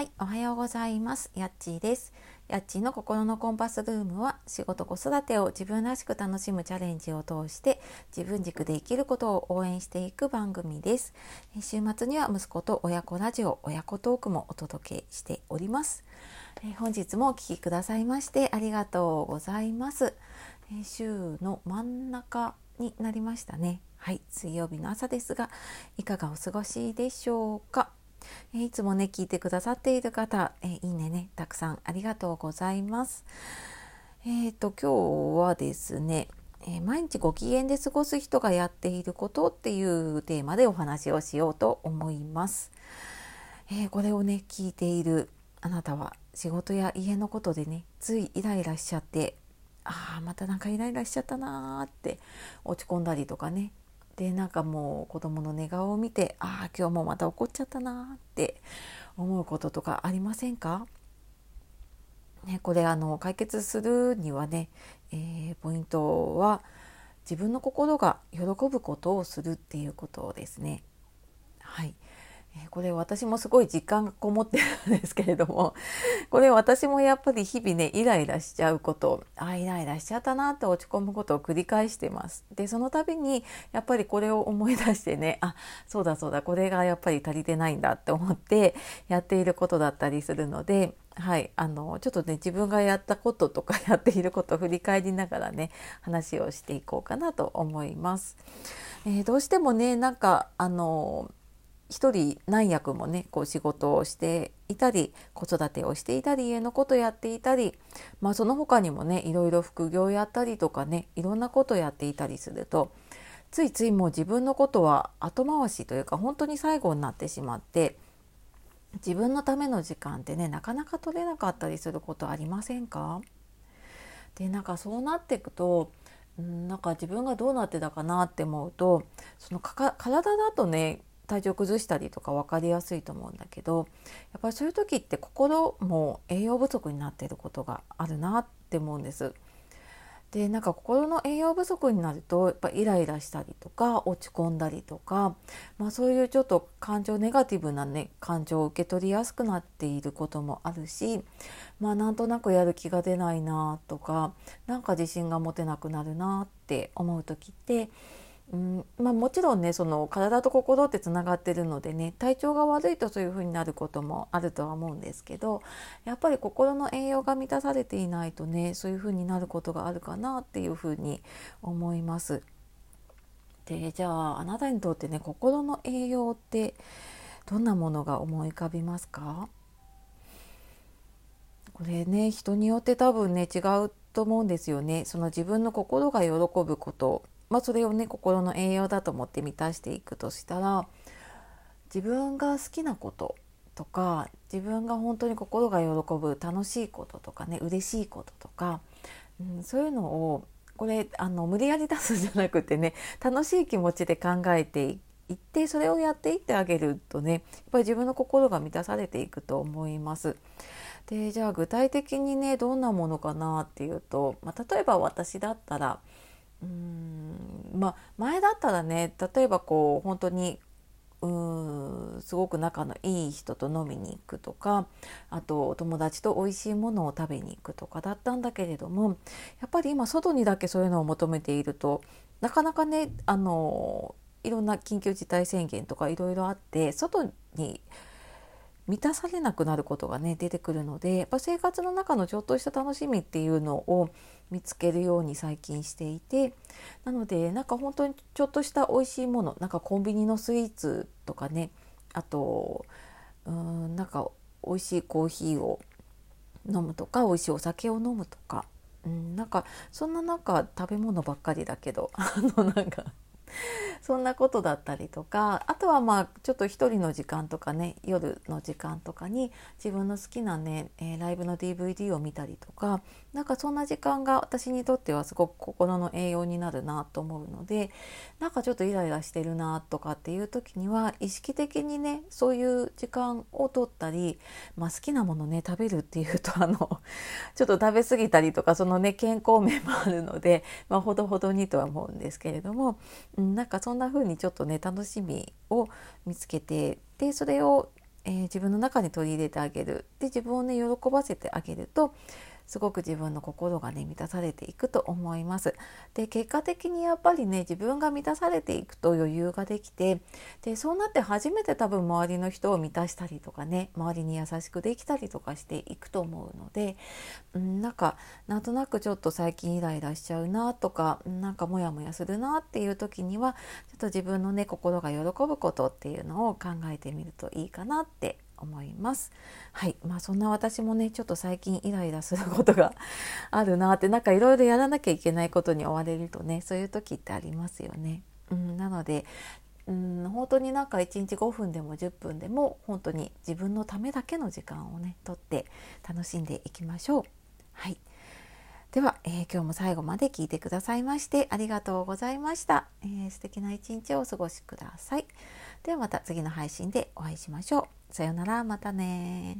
はい、おはようございます。やっちーです。やっちーの心のコンパスルームは仕事子育てを自分らしく楽しむチャレンジを通して自分軸で生きることを応援していく番組です。週末には息子と親子ラジオ、親子トークもお届けしております。本日もお聴きくださいましてありがとうございます。週の真ん中になりましたね。はい、水曜日の朝ですがいかがお過ごしでしょうか？えいつもね聞いてくださっている方、えいいねねたくさんありがとうございます。えっ、ー、と今日はですね、え、毎日ご機嫌で過ごす人がやっていることっていうテーマでお話をしようと思います。えー、これをね聞いているあなたは仕事や家のことでねついイライラしちゃってああまたなんかイライラしちゃったなーって落ち込んだりとかねでなんかもう子供の寝顔を見てああ今日もまた怒っちゃったなって思うこととかありませんか？ね、これあの解決するにはね、えー、ポイントは自分の心が喜ぶことをするっていうことですね。はい、これ私もすごい実感がこもってるんですけれども これ私もやっぱり日々ねイライラしちゃうことあイライラしちゃったなって落ち込むことを繰り返してます。でその度にやっぱりこれを思い出してねあそうだそうだこれがやっぱり足りてないんだって思ってやっていることだったりするのではい、あのちょっとね自分がやったこととか やっていることを振り返りながらね話をしていこうかなと思います。えー、どうしてもねなんかあの一人何役もねこう仕事をしていたり子育てをしていたり家のことやっていたり、まあ、その他にもねいろいろ副業やったりとかねいろんなことやっていたりするとついついもう自分のことは後回しというか本当に最後になってしまって自分のための時間ってねなかなか取れなかったりすることありませんか？でなんかそうなっていくとなんか自分がどうなってたかなって思うとその体だとね体調崩したりとか分かりやすいと思うんだけどやっぱりそういう時って心も栄養不足になっていることがあるなって思うんです。でなんか心の栄養不足になるとやっぱイライラしたりとか落ち込んだりとか、まあ、そういうちょっと感情ネガティブなね感情を受け取りやすくなっていることもあるしまあなんとなくやる気が出ないなとかなんか自信が持てなくなるなって思う時ってうんまあ、もちろんねその体と心ってつながってるのでね体調が悪いとそういう風になることもあるとは思うんですけどやっぱり心の栄養が満たされていないとねそういう風になることがあるかなっていう風に思います。でじゃああなたにとってね心の栄養ってどんなものが思い浮かびますか？これね人によって多分ね違うと思うんですよね。その自分の心が喜ぶことまあ、それをね心の栄養だと思って満たしていくとしたら自分が好きなこととか自分が本当に心が喜ぶ楽しいこととかね嬉しいこととか、うん、そういうのをこれあの無理やり出すんじゃなくてね楽しい気持ちで考えていってそれをやっていってあげるとねやっぱり自分の心が満たされていくと思います。でじゃあ具体的にねどんなものかなっていうと、まあ、例えば私だったらうんまあ前だったらね例えばこう本当にうんすごく仲のいい人と飲みに行くとかあと友達と美味しいものを食べに行くとかだったんだけれどもやっぱり今外にだけそういうのを求めているとなかなかねあのいろんな緊急事態宣言とかいろいろあって外に満たされなくなることがね出てくるのでやっぱ生活の中のちょっとした楽しみっていうのを見つけるように最近していてなのでなんか本当にちょっとした美味しいものなんかコンビニのスイーツとかねあとうんなんか美味しいコーヒーを飲むとか美味しいお酒を飲むとか、うん、なんかそんな中食べ物ばっかりだけど あのなんか そんなことだったりとかあとはまあちょっと一人の時間とかね夜の時間とかに自分の好きなね、えー、ライブの DVD を見たりとかなんかそんな時間が私にとってはすごく心の栄養になるなと思うのでなんかちょっとイライラしてるなとかっていう時には意識的にねそういう時間を取ったり、まあ、好きなものね食べるっていうとあのちょっと食べ過ぎたりとかそのね健康面もあるので、まあ、ほどほどにとは思うんですけれども、なんかそんな風にちょっとね楽しみを見つけてでそれをえー、自分の中に取り入れてあげる。で自分をね喜ばせてあげるとすごく自分の心がね満たされていくと思います。で結果的にやっぱりね自分が満たされていくと余裕ができてでそうなって初めて多分周りの人を満たしたりとかね周りに優しくできたりとかしていくと思うので、うん、なんかなんとなくちょっと最近イライラしちゃうなとかなんかモヤモヤするなっていう時にはちょっと自分のね心が喜ぶことっていうのを考えてみるといいかなって思います。はい、まあそんな私もねちょっと最近イライラすることが あるなってなんかいろいろやらなきゃいけないことに追われるとねそういう時ってありますよね。うん、なのでうん本当になんか1日5分でも10分でも本当に自分のためだけの時間をねとって楽しんでいきましょう。はいでは、えー、今日も最後まで聞いてくださいましてありがとうございました、えー、素敵な一日をお過ごしください。ではまた次の配信でお会いしましょう。さようなら、またね